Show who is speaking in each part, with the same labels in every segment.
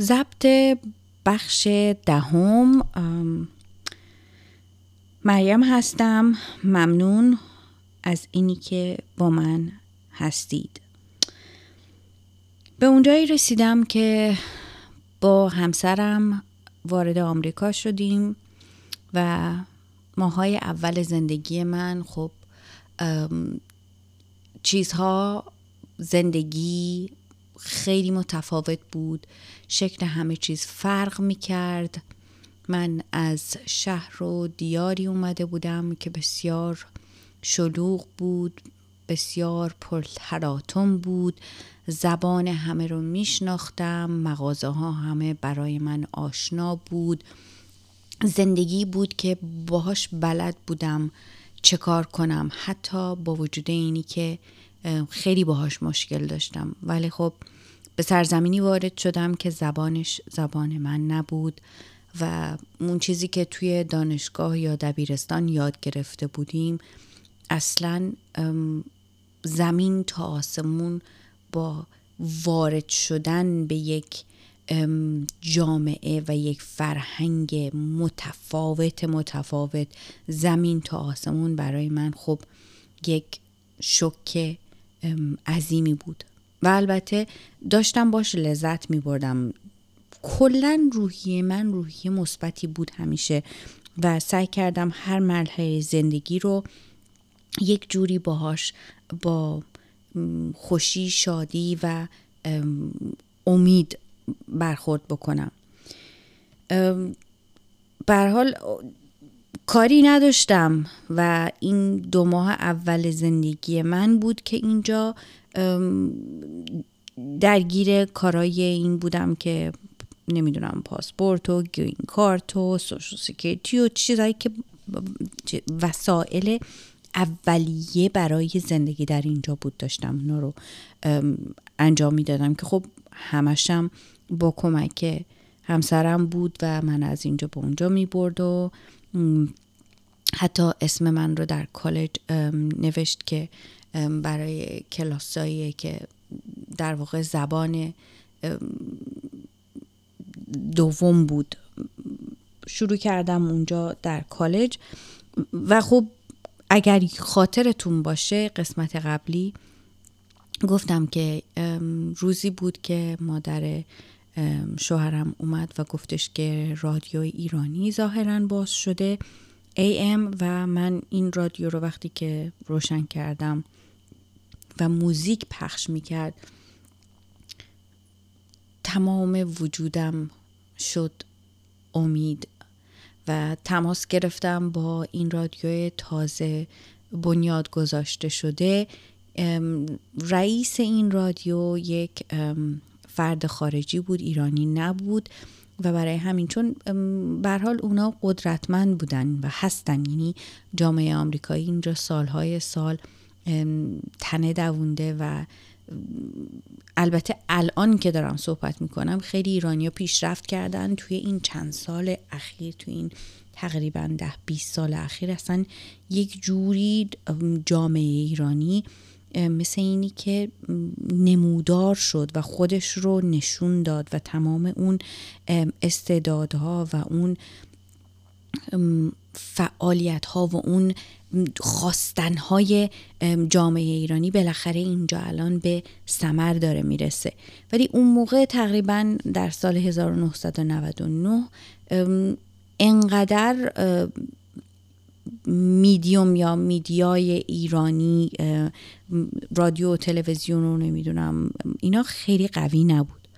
Speaker 1: ضبط بخش دهم مریم هستم. ممنون از اینی که با من هستید. به اونجایی رسیدم که با همسرم وارد آمریکا شدیم و ماهای اول زندگی من خب چیزها زندگی خیلی متفاوت بود. شکل همه چیز فرق می کرد من از شهر و دیاری اومده بودم که بسیار شلوغ بود بسیار پرتراتم بود. زبان همه رو میشناختم مغازه ها همه برای من آشنا بود. زندگی بود که باهاش بلد بودم چه کار کنم. حتی با وجود اینی که خیلی باهاش مشکل داشتم. ولی خب به سرزمینی وارد شدم که زبانش زبان من نبود و اون چیزی که توی دانشگاه یا دبیرستان یاد گرفته بودیم اصلا زمین تا آسمون با وارد شدن به یک جامعه و یک فرهنگ متفاوت متفاوت زمین تا آسمون برای من خب یک شک عظیمی بود. و البته داشتم باش لذت می بردم کلا روحیه من روحیه مثبتی بود همیشه و سعی کردم هر مرحله زندگی رو یک جوری باهاش با خوشی شادی و امید برخورد بکنم. به هر حال کاری نداشتم و این دو ماه اول زندگی من بود که اینجا درگیر کارای این بودم که نمی‌دونم پاسپورت و green card و Social Security و چیزهایی که وسایل اولیه برای زندگی در اینجا بود داشتم. اونا رو انجام می‌دادم که خب همشم با کمک همسرم بود و من از اینجا به اونجا می برد و حتی اسم من رو در کالج نوشت که برای کلاسایی که در واقع زبان دوم بود. شروع کردم اونجا در کالج. و خب اگر خاطرتون باشه قسمت قبلی گفتم که روزی بود که مادر شوهرم اومد و گفتش که رادیو ایرانی ظاهرا باز شده. AM و من این رادیو رو وقتی که روشن کردم و موزیک پخش می‌کرد تمام وجودم شد امید و تماس گرفتم با این رادیو تازه بنیاد گذاشته شده. رئیس این رادیو یک فرد خارجی بود ایرانی نبود و برای همین چون بر حال اونا قدرتمند بودن و هستن. یعنی جامعه آمریکایی اینجا سالهای سال تنه دوونده و البته الان که دارم صحبت می‌کنم خیلی ایرانیا پیشرفت کردن توی این چند سال اخیر توی این تقریبا ده 20 سال اخیر اصلا یک جوری جامعه ایرانی مثل اینی که نمودار شد و خودش رو نشون داد و تمام اون استعدادها و اون فعالیت ها و اون خواستن های جامعه ایرانی بالاخره اینجا الان به سمر داره می‌رسه. ولی اون موقع تقریبا در سال 1999 انقدر میدیوم یا میدیای ایرانی رادیو و تلویزیون رو نمی‌دونم اینا خیلی قوی نبود.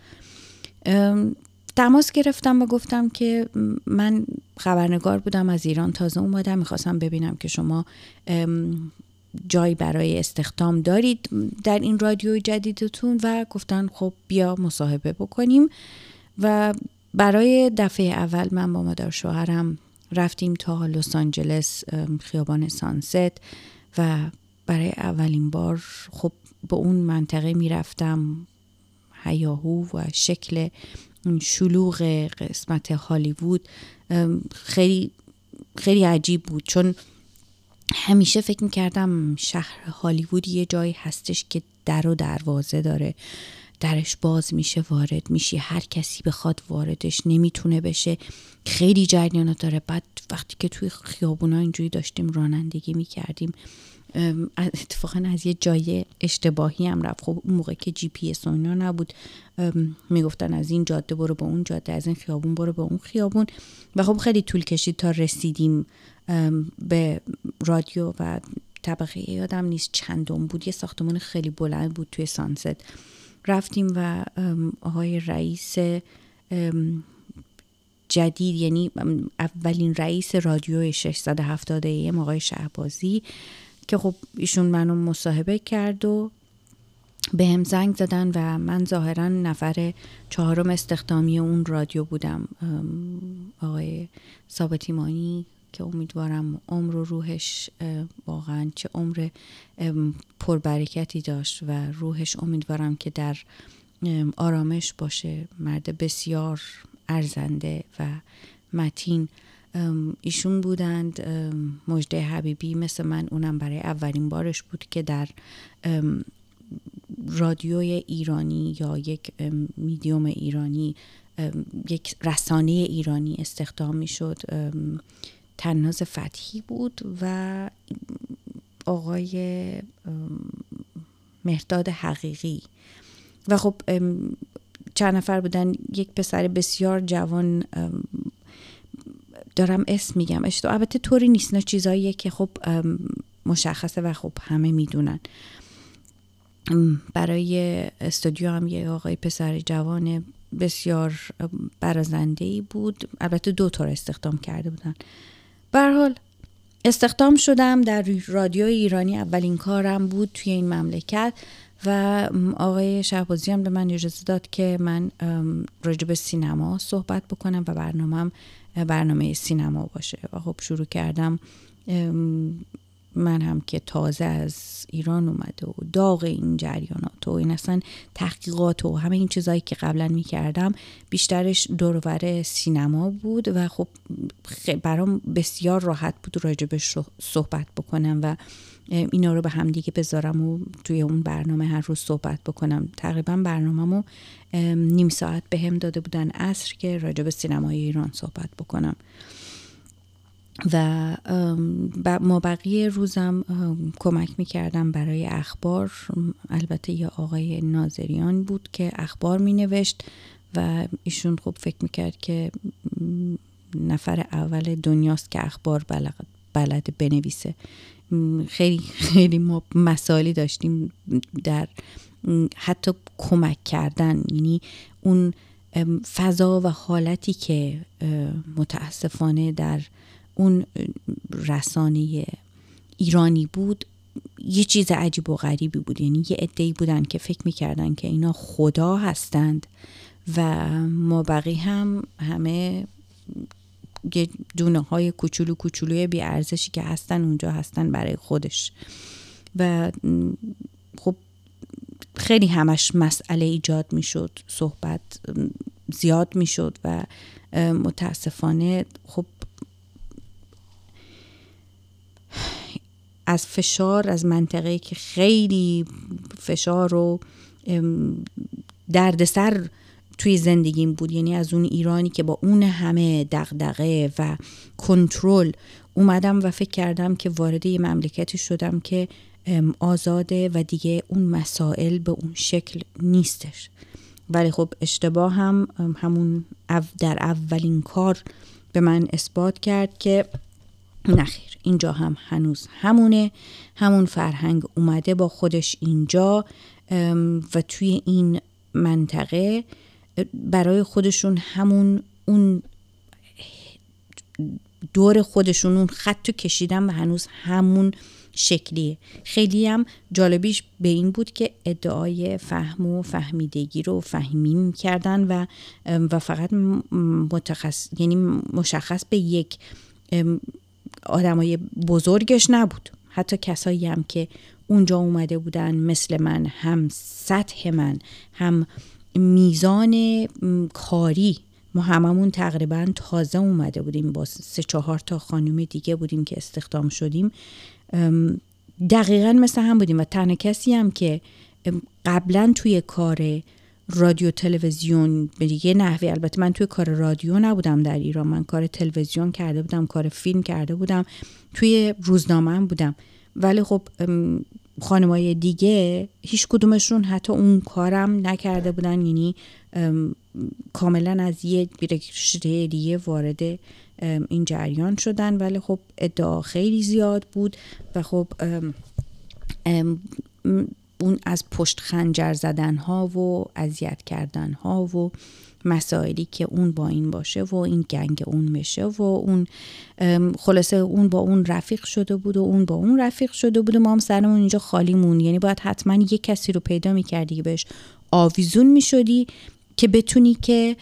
Speaker 1: تماس گرفتم و گفتم که من خبرنگار بودم از ایران تازه اومدم می‌خواستم ببینم که شما جایی برای استخدام دارید در این رادیوی جدیدتون و گفتن خب بیا مصاحبه بکنیم. و برای دفعه اول من با مادر شوهرم رفتیم تا لس آنجلس خیابان سانست و برای اولین بار خب به اون منطقه می‌رفتم. هیاهو و شکل شلوغ قسمت هالیوود خیلی خیلی عجیب بود. چون همیشه فکر می‌کردم شهر هالیوود یه جایی هستش که در و دروازه داره. درش باز میشه وارد میشی. هر کسی بخواد واردش نمی‌تونه بشه. خیلی جریانات داره. بعد وقتی که توی خیابونا اینجوری داشتیم رانندگی می‌کردیم اتفاقا از یه جای اشتباهی هم رفت. خب اون موقع که جی پی اس نبود. می‌گفتن از این جاده برو به اون جاده از این خیابون برو به اون خیابون. و خب خیلی طول کشید تا رسیدیم به رادیو و طبقه یادم نیست چندم بود. یه ساختمان خیلی بلند بود توی سانست. رفتیم و آقای رئیس جدید یعنی اولین رئیس رادیو 670 ام آقای شهبازی که خب ایشون منو مصاحبه کرد و به هم زنگ زدن و من ظاهرا نفر چهارم استخدامی اون رادیو بودم آقای ثابتیمانی. که امیدوارم عمر و روحش واقعا چه عمر پربرکتی داشت و روحش امیدوارم که در آرامش باشه. مرد بسیار ارزنده و متین ایشون بودند. مجده حبیبی مثل من اونم برای اولین بارش بود که در رادیوی ایرانی یا یک میدیوم ایرانی یک رسانه ایرانی استخدام می شد تناز فتحی بود و آقای مهداد حقیقی. و خب چند نفر بودن. یک پسر بسیار جوان دارم اسم میگم اشتباه. البته طوری نیست نه چیزاییه که خب مشخصه و خب همه می‌دونن. برای استودیو هم یه آقای پسر جوان بسیار برازنده ای بود. البته دو طور استخدام کرده بودن. حال استخدام شدم در رادیو ایرانی. اولین کارم بود توی این مملکت و آقای شهبازی هم به من اجازه داد که من راجع به سینما صحبت بکنم و برنامهم برنامه سینما باشه. و خب شروع کردم من هم که تازه از ایران اومده و داغ این جریانات و این اصلا تحقیقات و همه این چیزهایی که قبلا می‌کردم بیشترش دورور سینما بود و خب برام بسیار راحت بود راجبش صحبت بکنم و اینا رو به هم دیگه بذارم و توی اون برنامه هر روز صحبت بکنم. تقریبا برنامهمو نیم ساعت به هم داده بودن اصر که راجب سینمای ایران صحبت بکنم. و ما بقیه روزم کمک می‌کردم برای اخبار. البته یه آقای ناظریان بود که اخبار مینوشت و ایشون خوب فکر می‌کرد که نفر اول دنیاست که اخبار بلد بنویسه. خیلی خیلی ما مسائلی داشتیم در حتی کمک کردن. یعنی اون فضا و حالتی که متاسفانه در اون رسانه ایرانی بود یه چیز عجیب و غریبی بود. یعنی یه عده‌ای بودن که فکر می‌کردن که اینا خدا هستند و ما بقیه هم همه یه دونه های کوچولو کوچولوی بی ارزشی که هستن اونجا هستن برای خودش. و خب خیلی همش مسئله ایجاد می‌شد صحبت زیاد می‌شد و متاسفانه خب از فشار از منطقه که خیلی فشار و دردسر توی زندگیم بود. یعنی از اون ایرانی که با اون همه دغدغه و کنترل اومدم و فکر کردم که وارد یه مملکتی شدم که آزاده و دیگه اون مسائل به اون شکل نیستش. ولی خب اشتباه هم همون در اولین کار به من اثبات کرد که نخیر. اینجا هم هنوز همونه. همون فرهنگ اومده با خودش اینجا و توی این منطقه برای خودشون همون اون دور خودشون اون خط کشیدن و هنوز همون شکلیه. خیلی هم جالبیش به این بود که ادعای فهم و فهمیدگی رو فهمی کردن و و فقط متخص یعنی مشخص به یک آدمای بزرگش نبود. حتی کسایی هم که اونجا اومده بودن مثل من هم سطح من هم میزان کاری. ما هممون تقریبا تازه اومده بودیم با سه چهار تا خانم دیگه بودیم که استخدام شدیم. دقیقا مثل هم بودیم و تنها کسی هم که قبلا توی کار رادیو تلویزیون به دیگه نحوی البته من توی کار رادیو نبودم در ایران. من کار تلویزیون کرده بودم کار فیلم کرده بودم. توی روزنامه بودم. ولی خب خانمای دیگه هیچ کدومشون حتی اون کارم نکرده بودن. یعنی کاملا از یه رشته دیگه وارد این جریان شدن. ولی خب ادعا خیلی زیاد بود و خب اون از پشت خنجر زدن ها و اذیت کردن ها و مسائلی که اون با این باشه و این گنگ اون میشه و اون خلاصه اون با اون رفیق شده بود و اون با اون رفیق شده بود و ما هم سرمون اینجا خالی مون یعنی باید حتما یه کسی رو پیدا می‌کردی که بهش آویزون می‌شدی که بتونی که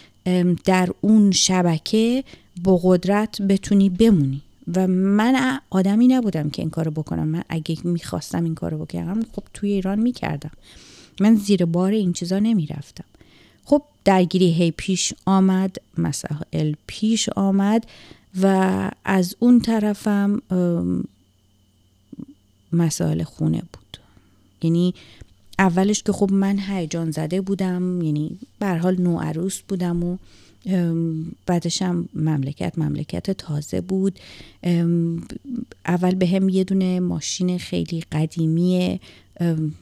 Speaker 1: در اون شبکه با قدرت بتونی بمونی. و من آدمی نبودم که این کارو بکنم. من اگه می‌خواستم این کارو بکنم خب توی ایران می‌کردم. من زیر بار این چیزا نمی‌رفتم. خب درگیری هی پیش آمد مسائل پیش آمد و از اون طرفم مسائل خونه بود. یعنی اولش که خب من هیجان زده بودم یعنی به حال نوعروس بودم و بعدشم مملکت مملکت تازه بود. اول به هم یه دونه ماشین خیلی قدیمی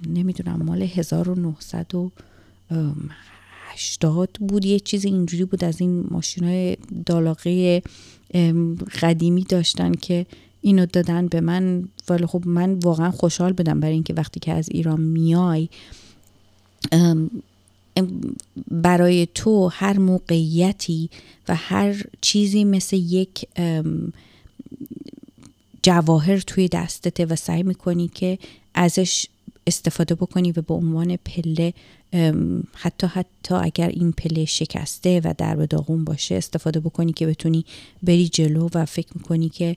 Speaker 1: نمی‌دونم مال 1980 بود. یه چیز اینجوری بود از این ماشین های دالاقه قدیمی داشتن که اینو دادن به من. ولی خب من واقعا خوشحال بودم برای اینکه وقتی که از ایران میای برای تو هر موقعیتی و هر چیزی مثل یک جواهر توی دستته و سعی می‌کنی که ازش استفاده بکنی و به عنوان پله حتی حتی اگر این پله شکسته و در به داغون باشه استفاده بکنی که بتونی بری جلو و فکر می‌کنی که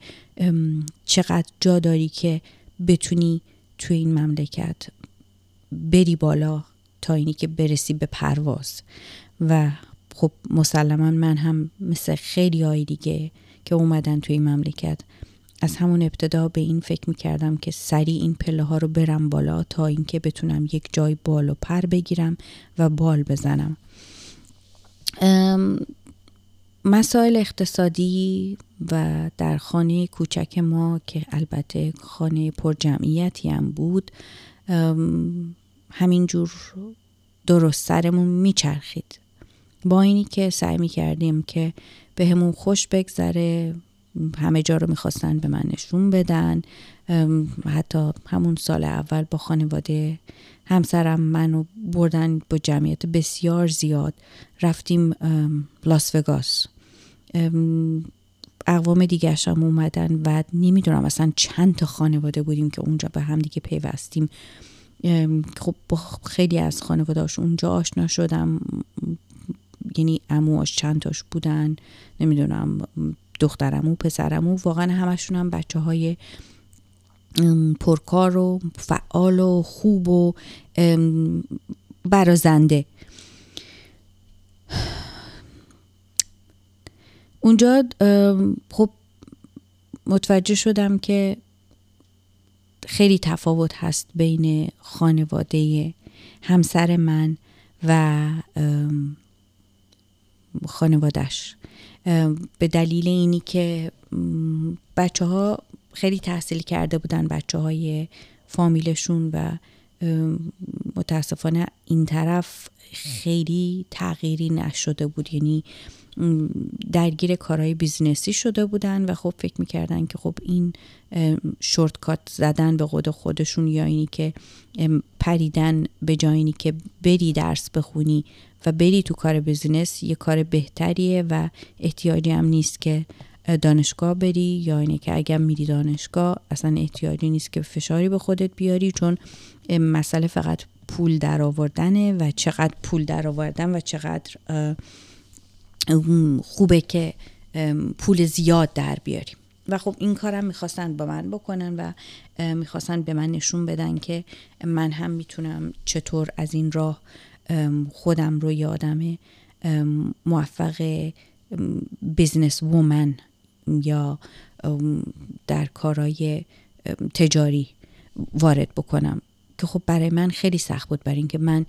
Speaker 1: چقدر جا داری که بتونی توی این مملکت بری بالا. تا اینی که برسی به پرواز. و خب مسلما من هم مثل خیلی های دیگه که اومدن توی مملکت از همون ابتدا به این فکر می‌کردم که سریع این پله ها رو برم بالا تا اینکه بتونم یک جای بال و پر بگیرم و بال بزنم. مسائل اقتصادی و در خانه کوچک ما که البته خانه پر جمعیتی هم بود همینجور درست سرمون میچرخید. با اینی که سعی می‌کردیم که به همون خوش بگذره همه جا رو می‌خواستن به من نشون بدن. حتی همون سال اول با خانواده همسرم منو بردن با جمعیت بسیار زیاد. رفتیم لاس وگاس. اقوام دیگه هم اومدن و نمی‌دونم اصلا چند تا خانواده بودیم که اونجا به هم دیگه پیوستیم. خب با خیلی از خانوادهاش اونجا آشنا شدم. یعنی امواش چند تاش بودن نمی‌دونم دخترمو پسرمو. واقعا همشون هم بچه های پرکار و فعال و خوب و برازنده. اونجا خب متوجه شدم که خیلی تفاوت هست بین خانواده همسر من و خانوادش به دلیل اینی که بچه ها خیلی تحصیل کرده بودن بچه های فامیلشون و متاسفانه این طرف خیلی تغییری نشده بود. یعنی درگیر کارهای business ی شده بودن و خب فکر می‌کردن که خب این shortcut زدن به خود خودشون یا اینی که پریدن به جایی که بری درس بخونی و بری تو کار business یه کار بهتریه و احتیاجی هم نیست که دانشگاه بری یا اینه که اگر میری دانشگاه اصلا احتیاجی نیست که فشاری به خودت بیاری چون مسئله فقط پول در آوردنه و چقدر پول در آوردن و چقدر خوبه که پول زیاد در بیاریم. و خب این کارم می‌خواستن با من بکنن و می‌خواستن به من نشون بدن که من هم می‌تونم چطور از این راه خودم رو یه موفق businesswoman یا در کارهای تجاری وارد بکنم. که خب برای من خیلی سخت بود برای اینکه من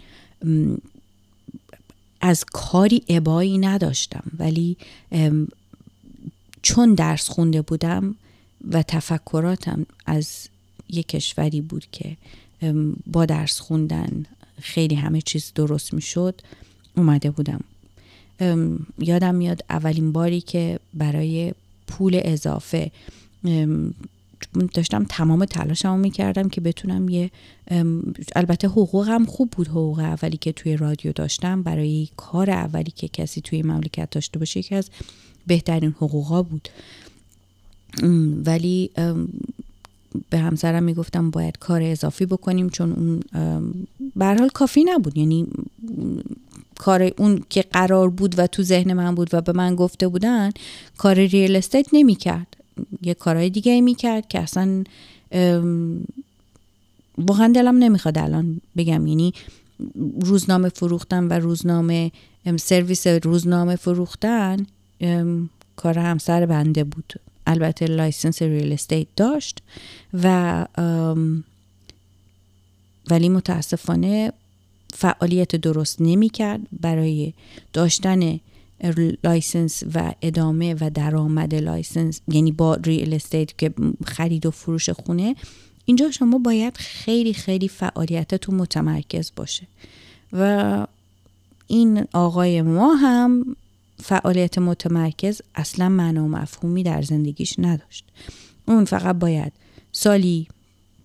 Speaker 1: از کاری ابایی نداشتم ولی چون درس خونده بودم و تفکراتم از یک کشوری بود که با درس خوندن خیلی همه چیز درست می شد اومده بودم. یادم میاد اولین باری که برای پول اضافه داشتم تمام تلاشمو می‌کردم که بتونم یه البته حقوقم خوب بود حقوق اولی که توی رادیو داشتم برای کار اولی که کسی توی مملکت داشته باشه یکی از بهترین حقوقا بود. ولی به همسرم می‌گفتم باید کار اضافی بکنیم چون اون حال کافی نبود. یعنی کار اون که قرار بود و تو ذهن من بود و به من گفته بودن کار ریل استیت نمی کرد یه کارهای دیگه می کرد که اصلا واقعا دلم نمی‌خواد الان بگم. یعنی روزنامه فروختن و روزنامه سرویس روزنامه فروختن کار همسر بنده بود. البته license real estate داشت و ولی متاسفانه فعالیت درست نمی کرد برای داشتن license و ادامه و درآمد license یعنی با real estate که خرید و فروش خونه اینجا شما باید خیلی خیلی فعالیتتون متمرکز باشه. و این آقای ما هم فعالیت متمرکز اصلا معنا و مفهومی در زندگیش نداشت. اون فقط باید سالی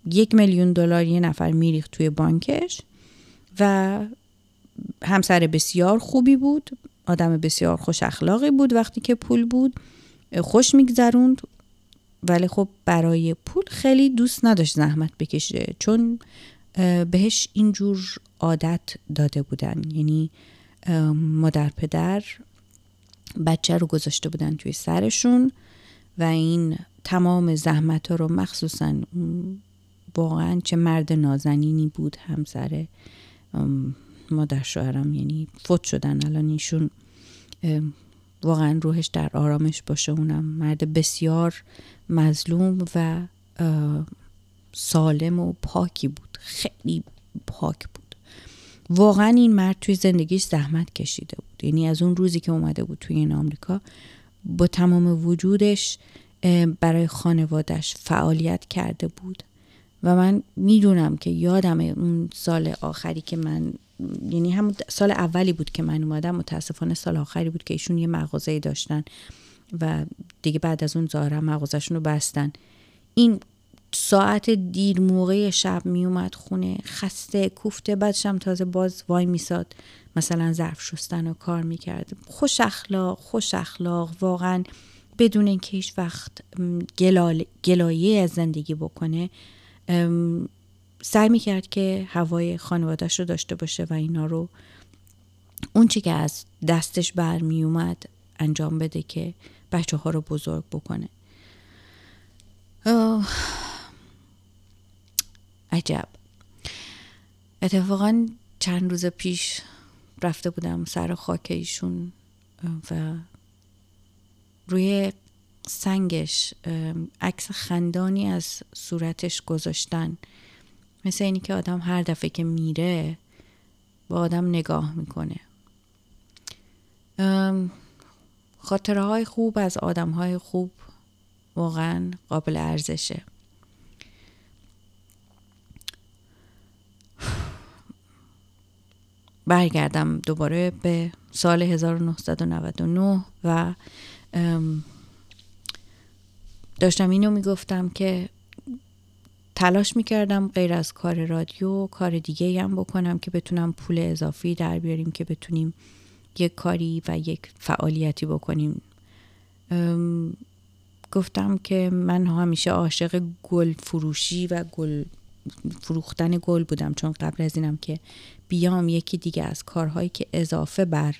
Speaker 1: یک میلیون دلار یه نفر میریخت توی بانکش و همسر بسیار خوبی بود. آدم بسیار خوش اخلاقی بود وقتی که پول بود خوش میگذروند ولی خب برای پول خیلی دوست نداشت زحمت بکشه چون بهش اینجور عادت داده بودن. یعنی مادر پدر بچه رو گذاشته بودن توی سرشون و این تمام زحمت ها رو مخصوصا واقعا چه مرد نازنینی بود همسر مادر شوهرم یعنی فوت شدن الان ایشون واقعا روحش در آرامش باشه. اونم مرد بسیار مظلوم و سالم و پاکی بود. خیلی پاک بود. واقعا این مرد توی زندگیش زحمت کشیده بود. یعنی از اون روزی که اومده بود توی این آمریکا با تمام وجودش برای خانوادش فعالیت کرده بود. و من می‌دونم که یادم اون سال آخری که من یعنی همون سال اولی بود که من اومدم متاسفانه سال آخری بود که ایشون یه مغازه داشتن و دیگه بعد از اون ظاهرا مغازشون رو بستن. این ساعت دیر موقع شب میومد خونه خسته کوفته بعدش هم تازه باز وای میساد. مثلا ظرف شستن و کار می‌کرد. خوش اخلاق خوش اخلاق واقعا بدون اینکه هیچ وقت گلایه از زندگی بکنه سعی می‌کرد که هوای خانوادهش رو داشته باشه و اینا رو اون چی که از دستش برمی اومد انجام بده که بچه ها رو بزرگ بکنه. عجب. اتفاقا چند روز پیش رفته بودم سر خاک ایشون و روی سنگش عکس خندانی از صورتش گذاشتن. مثل اینی که آدم هر دفعه که میره با آدم نگاه می‌کنه. خاطره های خوب از آدم های خوب واقعا قابل ارزشه. برگردم دوباره به سال 1999 و داشتم اینو می‌گفتم که تلاش می‌کردم غیر از کار رادیو کار دیگه هم بکنم که بتونم پول اضافی در بیاریم که بتونیم یک کاری و یک فعالیتی بکنیم. گفتم که من همیشه عاشق گل فروشی و گل فروختن گل بودم چون قبل از اینم که بیام یکی دیگه از کارهایی که اضافه بر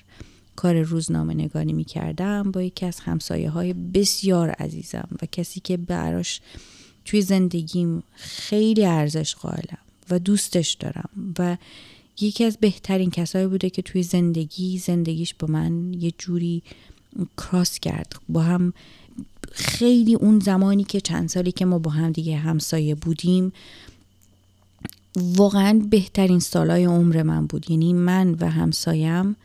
Speaker 1: کار روزنامه نگاری می کردم با یکی از همسایه های بسیار عزیزم و کسی که براش توی زندگیم خیلی ارزش قائلم و دوستش دارم و یکی از بهترین کسایی بوده که توی زندگی زندگیش با من یه جوری کراس کرد. با هم خیلی اون زمانی که چند سالی که ما با هم دیگه همسایه بودیم واقعا بهترین سالای عمر من بود. یعنی من و همسایم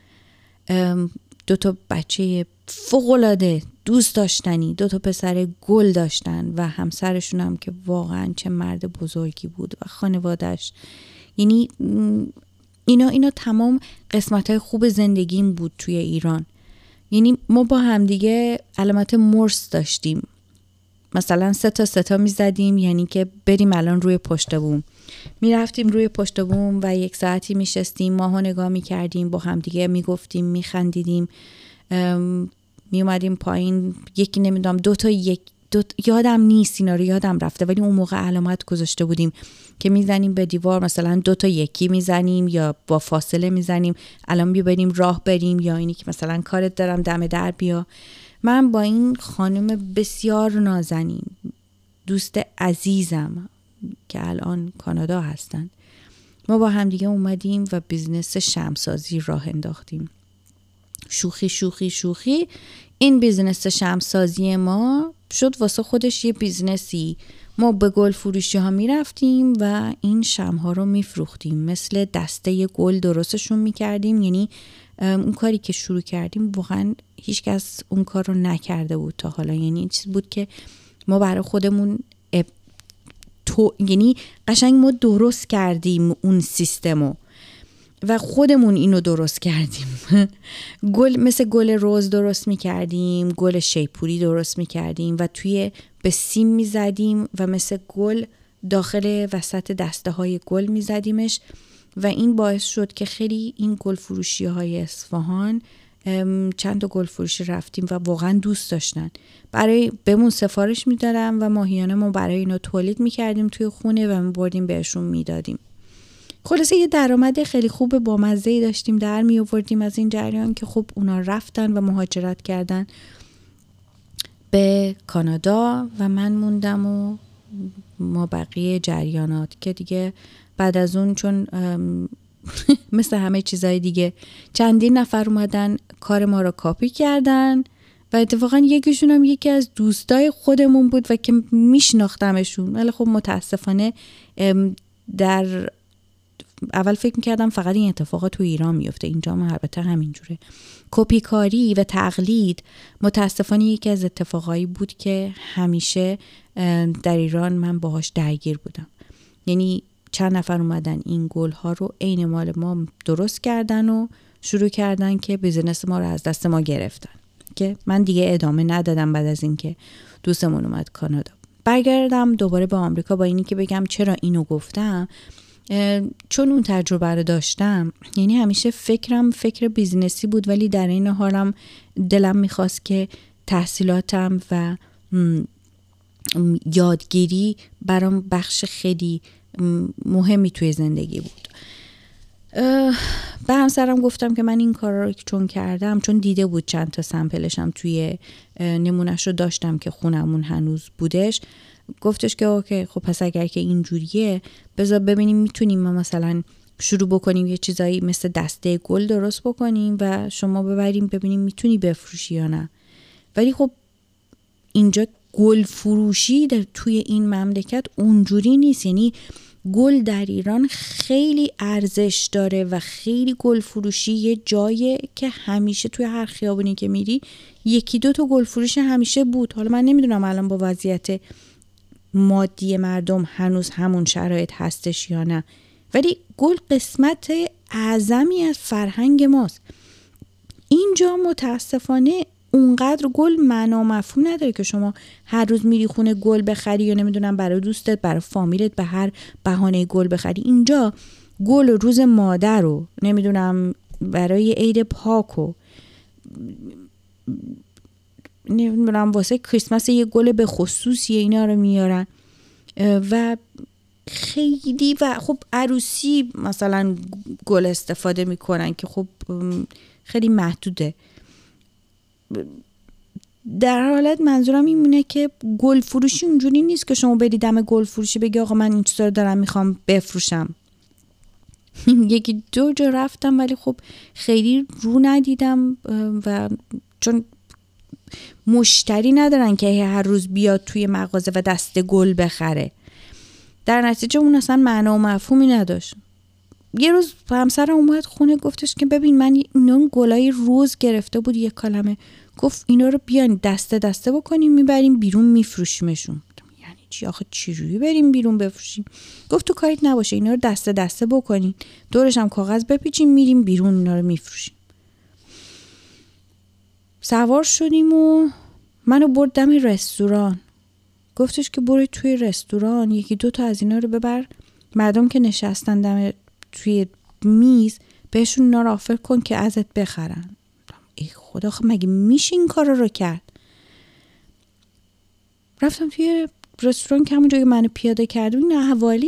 Speaker 1: دو تا بچه فوقلاده دوست داشتنی دو تا پسر گل داشتن و همسرشون هم که واقعا چه مرد بزرگی بود و خانوادش یعنی اینا اینا تمام قسمت های خوب زندگیم بود توی ایران. یعنی ما با همدیگه علامت مرس داشتیم. مثلا سه تا سه تا می‌زدیم یعنی که بریم الان روی پشت بوم. می‌رفتیم روی پشت بوم و یک ساعتی میشستیم ماها نگاه می‌کردیم با همدیگه می‌گفتیم میخندیدیم. میومدیم پایین یکی نمی‌دونم دو تا یک دو یادم نیست اینا رو یادم رفته ولی اون موقع علامت گذاشته بودیم که می‌زنیم به دیوار مثلا دو تا یکی می‌زنیم یا با فاصله می‌زنیم الان بیا بریم راه بریم یا اینی که مثلا کارت دارم دم در بیا. من با این خانم بسیار نازنین دوست عزیزم که الان کانادا هستند ما با همدیگه اومدیم و business شمع‌سازی راه انداختیم. شوخی شوخی شوخی. این business شمع‌سازی ما شد واسه خودش یه business ی. ما به گل فروشی ها می رفتیم و این شمع ها رو می فروختیم مثل دسته گل درستشون می کردیم یعنی اون کاری که شروع کردیم واقعا هیچکس اون کار رو نکرده بود تا حالا. یعنی این چیز بود که ما برای خودمون تو یعنی قشنگ ما درست کردیم اون سیستمو. و خودمون اینو درست کردیم. گل مثل گل روز درست می‌کردیم گل شیپوری درست می‌کردیم و توی به سیم می‌زدیم و مثل گل داخل وسط دسته های گل میزدیمش و این باعث شد که خیلی این گل فروشی های اصفهان چند تا گل فروشی رفتیم و واقعا دوست داشتن. برای بهمون سفارش می‌دادم و ماهیانه ما برای اینو تولید می‌کردیم توی خونه و میبردیم بهشون می‌دادیم. خلاصه یه درآمد خیلی خوب با مزه داشتیم در می آوردیم از این جریان که خب اونا رفتن و مهاجرت کردن به کانادا و من موندم و ما بقیه جریانات که دیگه بعد از اون چون مثل همه چیزهای دیگه چندین نفر اومدن کار ما رو کاپی کردن و اتفاقا یکیشون هم یکی از دوستای خودمون بود و که میشناختمشون. ولی خب متاسفانه در اول فکر می‌کردم فقط این اتفاقات تو ایران میفته اینجا هم البته همینجوره. کپیکاری و تقلید متاسفانه یکی از اتفاقایی بود که همیشه در ایران من باهاش درگیر بودم. یعنی چند نفر اومدن این گل ها رو عین مال ما درست کردن و شروع کردن که business ما رو از دست ما گرفتن. که من دیگه ادامه ندادم بعد از اینکه دوستمون اومد کانادا. برگردم دوباره به آمریکا با اینی که بگم چرا اینو گفتم. چون اون تجربه رو داشتم یعنی همیشه فکرم فکر business ی بود ولی در این حالم دلم می‌خواست که تحصیلاتم و یادگیری برام بخش خیلی مهمی توی زندگی بود. به همسرم گفتم که من این کار رو چون کردم چون دیده بود چند تا sample شم توی نمونش رو داشتم که خونمون هنوز بودش. گفتش که اوکی خب پس اگر که اینجوریه بذار ببینیم می‌تونیم ما مثلا شروع بکنیم یه چیزایی مثل دسته گل درست بکنیم و شما ببریم ببینیم می‌تونی بفروشی یا نه. ولی خب اینجا گل فروشی در توی این مملکت اونجوری نیست. یعنی گل در ایران خیلی ارزش داره و خیلی گل فروشی یه جایه که همیشه توی هر خیابونی که میری یکی دو تا گل فروش همیشه بود. حالا من نمی‌دونم الان با وضعیت مادی مردم هنوز همون شرایط هستش یا نه. ولی گل قسمت اعظمی از فرهنگ ماست. اینجا متاسفانه اونقدر گل معنا مفهوم نداره که شما هر روز میری خونه گل بخری یا نمی‌دونم برای دوستت برای فامیلت به هر بهانه گل بخری. اینجا گل و روز مادر رو نمی‌دونم برای عید پاک و نمی‌دونم واسه کریسمس یه گل به خصوصی اینا رو میارن. و خیلی و خب عروسی مثلا گل استفاده می‌کنن که خب خیلی محدوده. در حالت منظورم این مونه که گل فروشی اونجوری نیست که شما بری دم گل فروشی بگی آقا من این چیزا رو دارم می‌خوام بفروشم. یکی دو جا رفتم ولی خب خیلی رو ندیدم و چون مشتری ندارن که هر روز بیاد توی مغازه و دست گل بخره. در نتیجه اون اصلا معنا و مفهومی نداشت. یه روز همسرم اومد خونه گفتش که ببین من اینا گلای روز گرفته بود یه کلمه. گفت اینا رو بیان دسته دسته بکنیم می‌بریم بیرون میفروشیمشون. یعنی چی؟ آخه چجوری بریم بیرون بفروشیم؟ گفت تو کاریت نباشه اینا رو دسته دسته بکنین. دورش هم کاغذ بپیچیم میریم بیرون اینا رو میفروشیم. سوار شدیم و منو بردم رستوران. گفتش که برو توی رستوران یکی دو تا از اینا رو ببر. مردم که نشستن دم توی میز بهشون اینا آفر کن که ازت بخرن. ای خدا خب مگه میشه این کار رو کرد؟ رفتم توی رستوران که همونجا که منو پیاده کرد این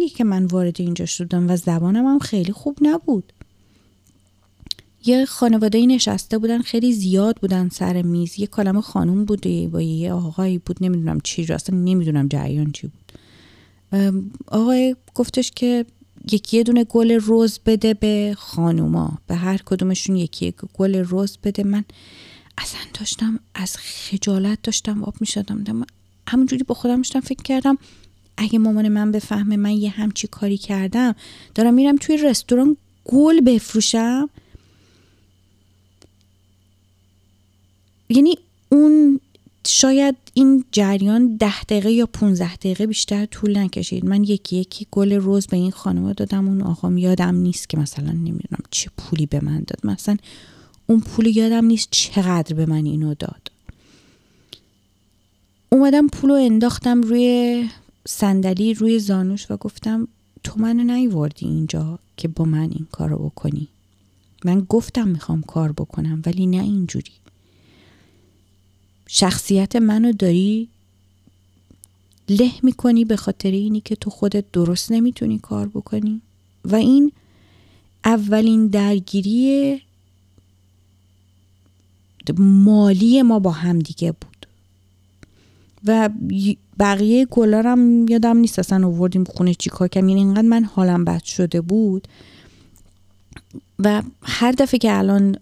Speaker 1: که من وارد اینجا شدم و زبانم هم خیلی خوب نبود. یه خانواده نشسته بودن خیلی زیاد بودن سر میز. یه کلمه خانوم بوده با یه آقایی بود نمی‌دونم چی اصلا نمی‌دونم جریان چی بود. آقای گفتش که یکی دونه گل روز بده به خانوما. به هر کدومشون یکی گل روز بده. من اصلا داشتم از خجالت داشتم آب می شدم همونجوری با خودم داشتم فکر کردم اگه مامان من بفهمه من یه همچی کاری کردم دارم میرم توی رستوران گل بفروشم. یعنی اون شاید این جریان ده دقیقه یا 15 دقیقه بیشتر طول نکشید. من یکی یکی گل روز به این خانم دادم. اون آقام یادم نیست که مثلا نمی‌دونم چه پولی به من داد. مثلا اون پولی یادم نیست چقدر به من اینو داد. اومدم پولو انداختم روی صندلی روی زانوش و گفتم تو منو نیوردی اینجا که با من این کارو بکنی. من گفتم می‌خوام کار بکنم ولی نه اینجوری. شخصیت منو داری له می‌کنی به خاطر اینی که تو خودت درست نمی‌تونی کار بکنی؟ و این اولین درگیری مالی ما با هم دیگه بود. و بقیه گلارم یادم نیست اصلا آوردیم خونه چی کار کردیم. یعنی اینقدر من حالم بد شده بود. و هر دفعه که الان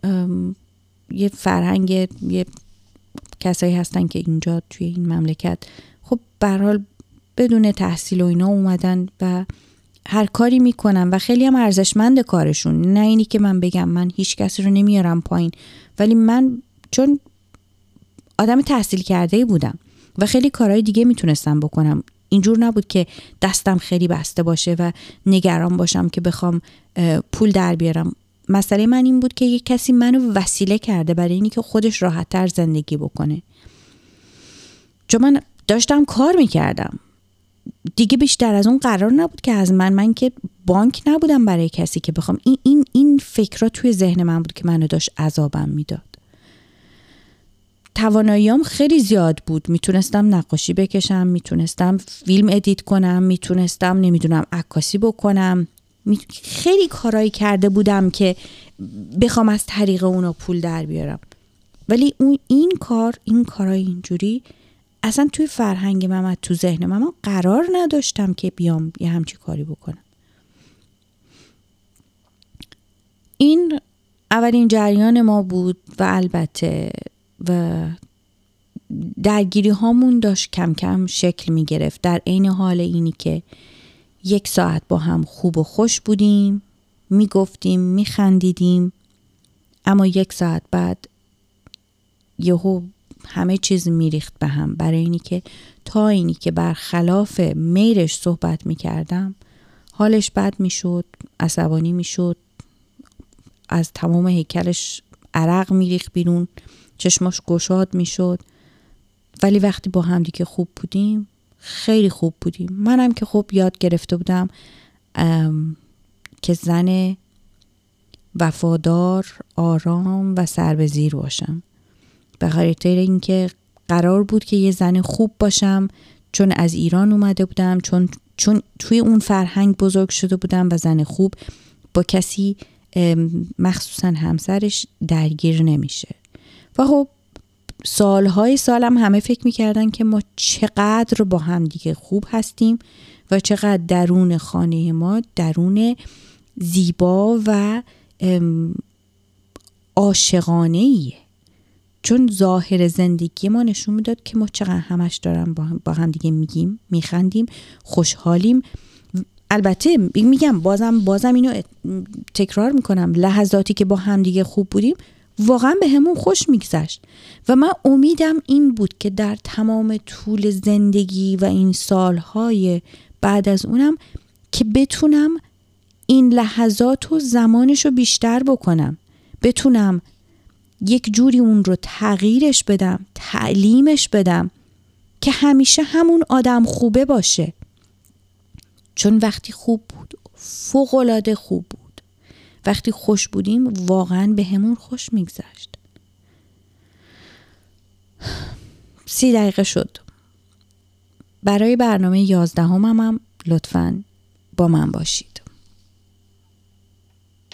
Speaker 1: یه فرهنگ یه کسایی هستن که اینجا توی این مملکت. خب حال بدون تحصیل و اینا اومدن و هر کاری می‌کنن و خیلی هم ارزشمند کارشون. نه اینی که من بگم من هیچ کسی رو نمیارم پایین. ولی من چون آدم تحصیل کرده بودم و خیلی کارهای دیگه می‌تونستم بکنم. اینجور نبود که دستم خیلی بسته باشه و نگران باشم که بخوام پول در بیارم. مسئله من این بود که یک کسی منو وسیله کرده برای اینی که خودش راحتتر زندگی بکنه. چون من داشتم کار می‌کردم. دیگه بیشتر از اون قرار نبود که از من من که بانک نبودم برای کسی که بخوام. این این این فکرها توی ذهن من بود که منو داشت عذابم می‌داد. تواناییام خیلی زیاد بود. می‌تونستم نقاشی بکشم می‌تونستم فیلم ادیت کنم می‌تونستم نمی‌دونم عکاسی بکنم. خیلی کارایی کرده بودم که بخوام از طریق اونا پول در بیارم. ولی اون این کار این کارای اینجوری اصلا توی فرهنگ من تو ذهن من قرار نداشتم که بیام یه همچی کاری بکنم. این اولین جریان ما بود و البته و درگیری هامون داشت کم کم شکل می گرفت در عین حال اینی که یک ساعت با هم خوب و خوش بودیم می گفتیم می خندیدیم اما یک ساعت بعد یهو همه چیز میریخت به هم. برای اینی که تا اینی که برخلاف میرش صحبت می کردم حالش بد می شد عصبانی می شد از تمام هیکلش عرق میریخت بیرون چشماش گشاد می شد ولی وقتی با هم دیگه خوب بودیم خیلی خوب بودیم. منم که خوب یاد گرفته بودم که زن وفادار آرام و سر به زیر باشم. به خاطر اینکه قرار بود که یه زن خوب باشم چون از ایران اومده بودم چون چون توی اون فرهنگ بزرگ شده بودم و زن خوب با کسی مخصوصا همسرش درگیر نمیشه. و خب سالهای سالم همه فکر می‌کردن که ما چقدر با هم دیگه خوب هستیم و چقدر درون خانه ما درون زیبا و عاشقانه ایه چون ظاهر زندگی ما نشون می‌داد که ما چقدر همش دارم با هم دیگه میگیم میخندیم خوشحالیم. البته میگم بازم بازم اینو تکرار می‌کنم. لحظاتی که با همدیگه خوب بودیم واقعا به همون خوش میگذشت. و من امیدم این بود که در تمام طول زندگی و این سالهای بعد از اونم که بتونم این لحظات و زمانش رو بیشتر بکنم. بتونم یک جوری اون رو تغییرش بدم تعلیمش بدم که همیشه همون آدم خوبه باشه. چون وقتی خوب بود فوقالعاده خوب بود. وقتی خوش بودیم واقعا به همون خوش میگذشت. سی دقیقه شد. برای برنامه یازدهم هم, هم لطفا با من باشید.